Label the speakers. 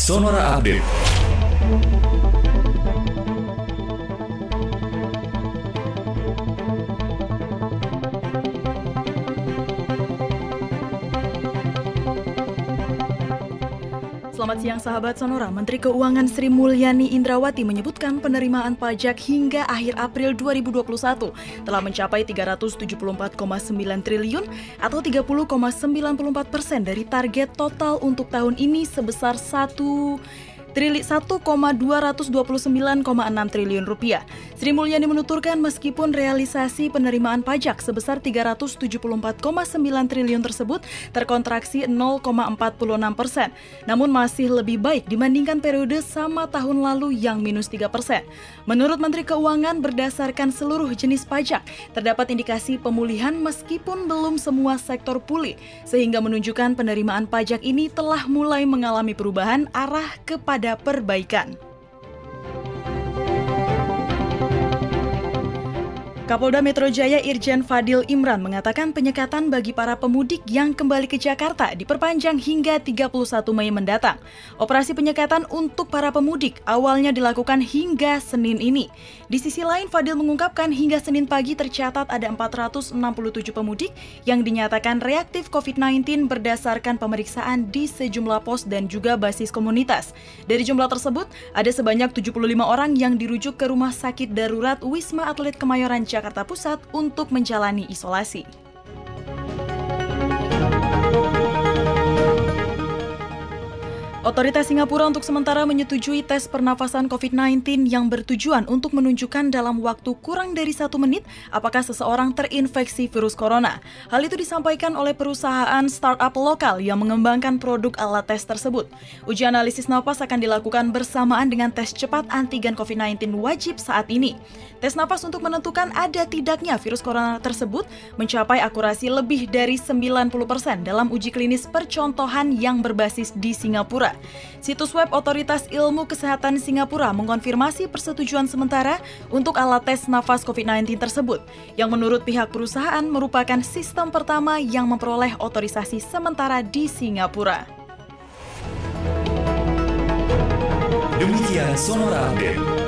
Speaker 1: Sonora Update.
Speaker 2: Selamat siang sahabat Sonora. Menteri Keuangan Sri Mulyani Indrawati menyebutkan penerimaan pajak hingga akhir April 2021 telah mencapai 374,9 triliun atau 30,94 persen dari target total untuk tahun ini sebesar 1 1,229,6 triliun rupiah. Sri Mulyani menuturkan meskipun realisasi penerimaan pajak sebesar 374,9 triliun tersebut terkontraksi 0,46 persen, namun masih lebih baik dibandingkan periode sama tahun lalu yang minus 3 persen. Menurut Menteri Keuangan, berdasarkan seluruh jenis pajak, terdapat indikasi pemulihan meskipun belum semua sektor pulih, sehingga menunjukkan penerimaan pajak ini telah mulai mengalami perubahan arah kepada perbaikan. Kapolda Metro Jaya Irjen Fadil Imran mengatakan penyekatan bagi para pemudik yang kembali ke Jakarta diperpanjang hingga 31 Mei mendatang. Operasi penyekatan untuk para pemudik awalnya dilakukan hingga Senin ini. Di sisi lain, Fadil mengungkapkan hingga Senin pagi tercatat ada 467 pemudik yang dinyatakan reaktif COVID-19 berdasarkan pemeriksaan di sejumlah pos dan juga basis komunitas. Dari jumlah tersebut, ada sebanyak 75 orang yang dirujuk ke Rumah Sakit Darurat Wisma Atlet Kemayoran Jakarta Jakarta Pusat untuk menjalani isolasi. Otoritas Singapura untuk sementara menyetujui tes pernafasan COVID-19 yang bertujuan untuk menunjukkan dalam waktu kurang dari satu menit apakah seseorang terinfeksi virus corona. Hal itu disampaikan oleh perusahaan startup lokal yang mengembangkan produk alat tes tersebut. Uji analisis nafas akan dilakukan bersamaan dengan tes cepat antigen COVID-19 wajib saat ini. Tes nafas untuk menentukan ada tidaknya virus corona tersebut mencapai akurasi lebih dari 90% dalam uji klinis percontohan yang berbasis di Singapura. Situs web Otoritas Ilmu Kesehatan Singapura mengkonfirmasi persetujuan sementara untuk alat tes nafas COVID-19 tersebut, yang menurut pihak perusahaan merupakan sistem pertama yang memperoleh otorisasi sementara di Singapura.
Speaker 1: Demikian Sonora Update.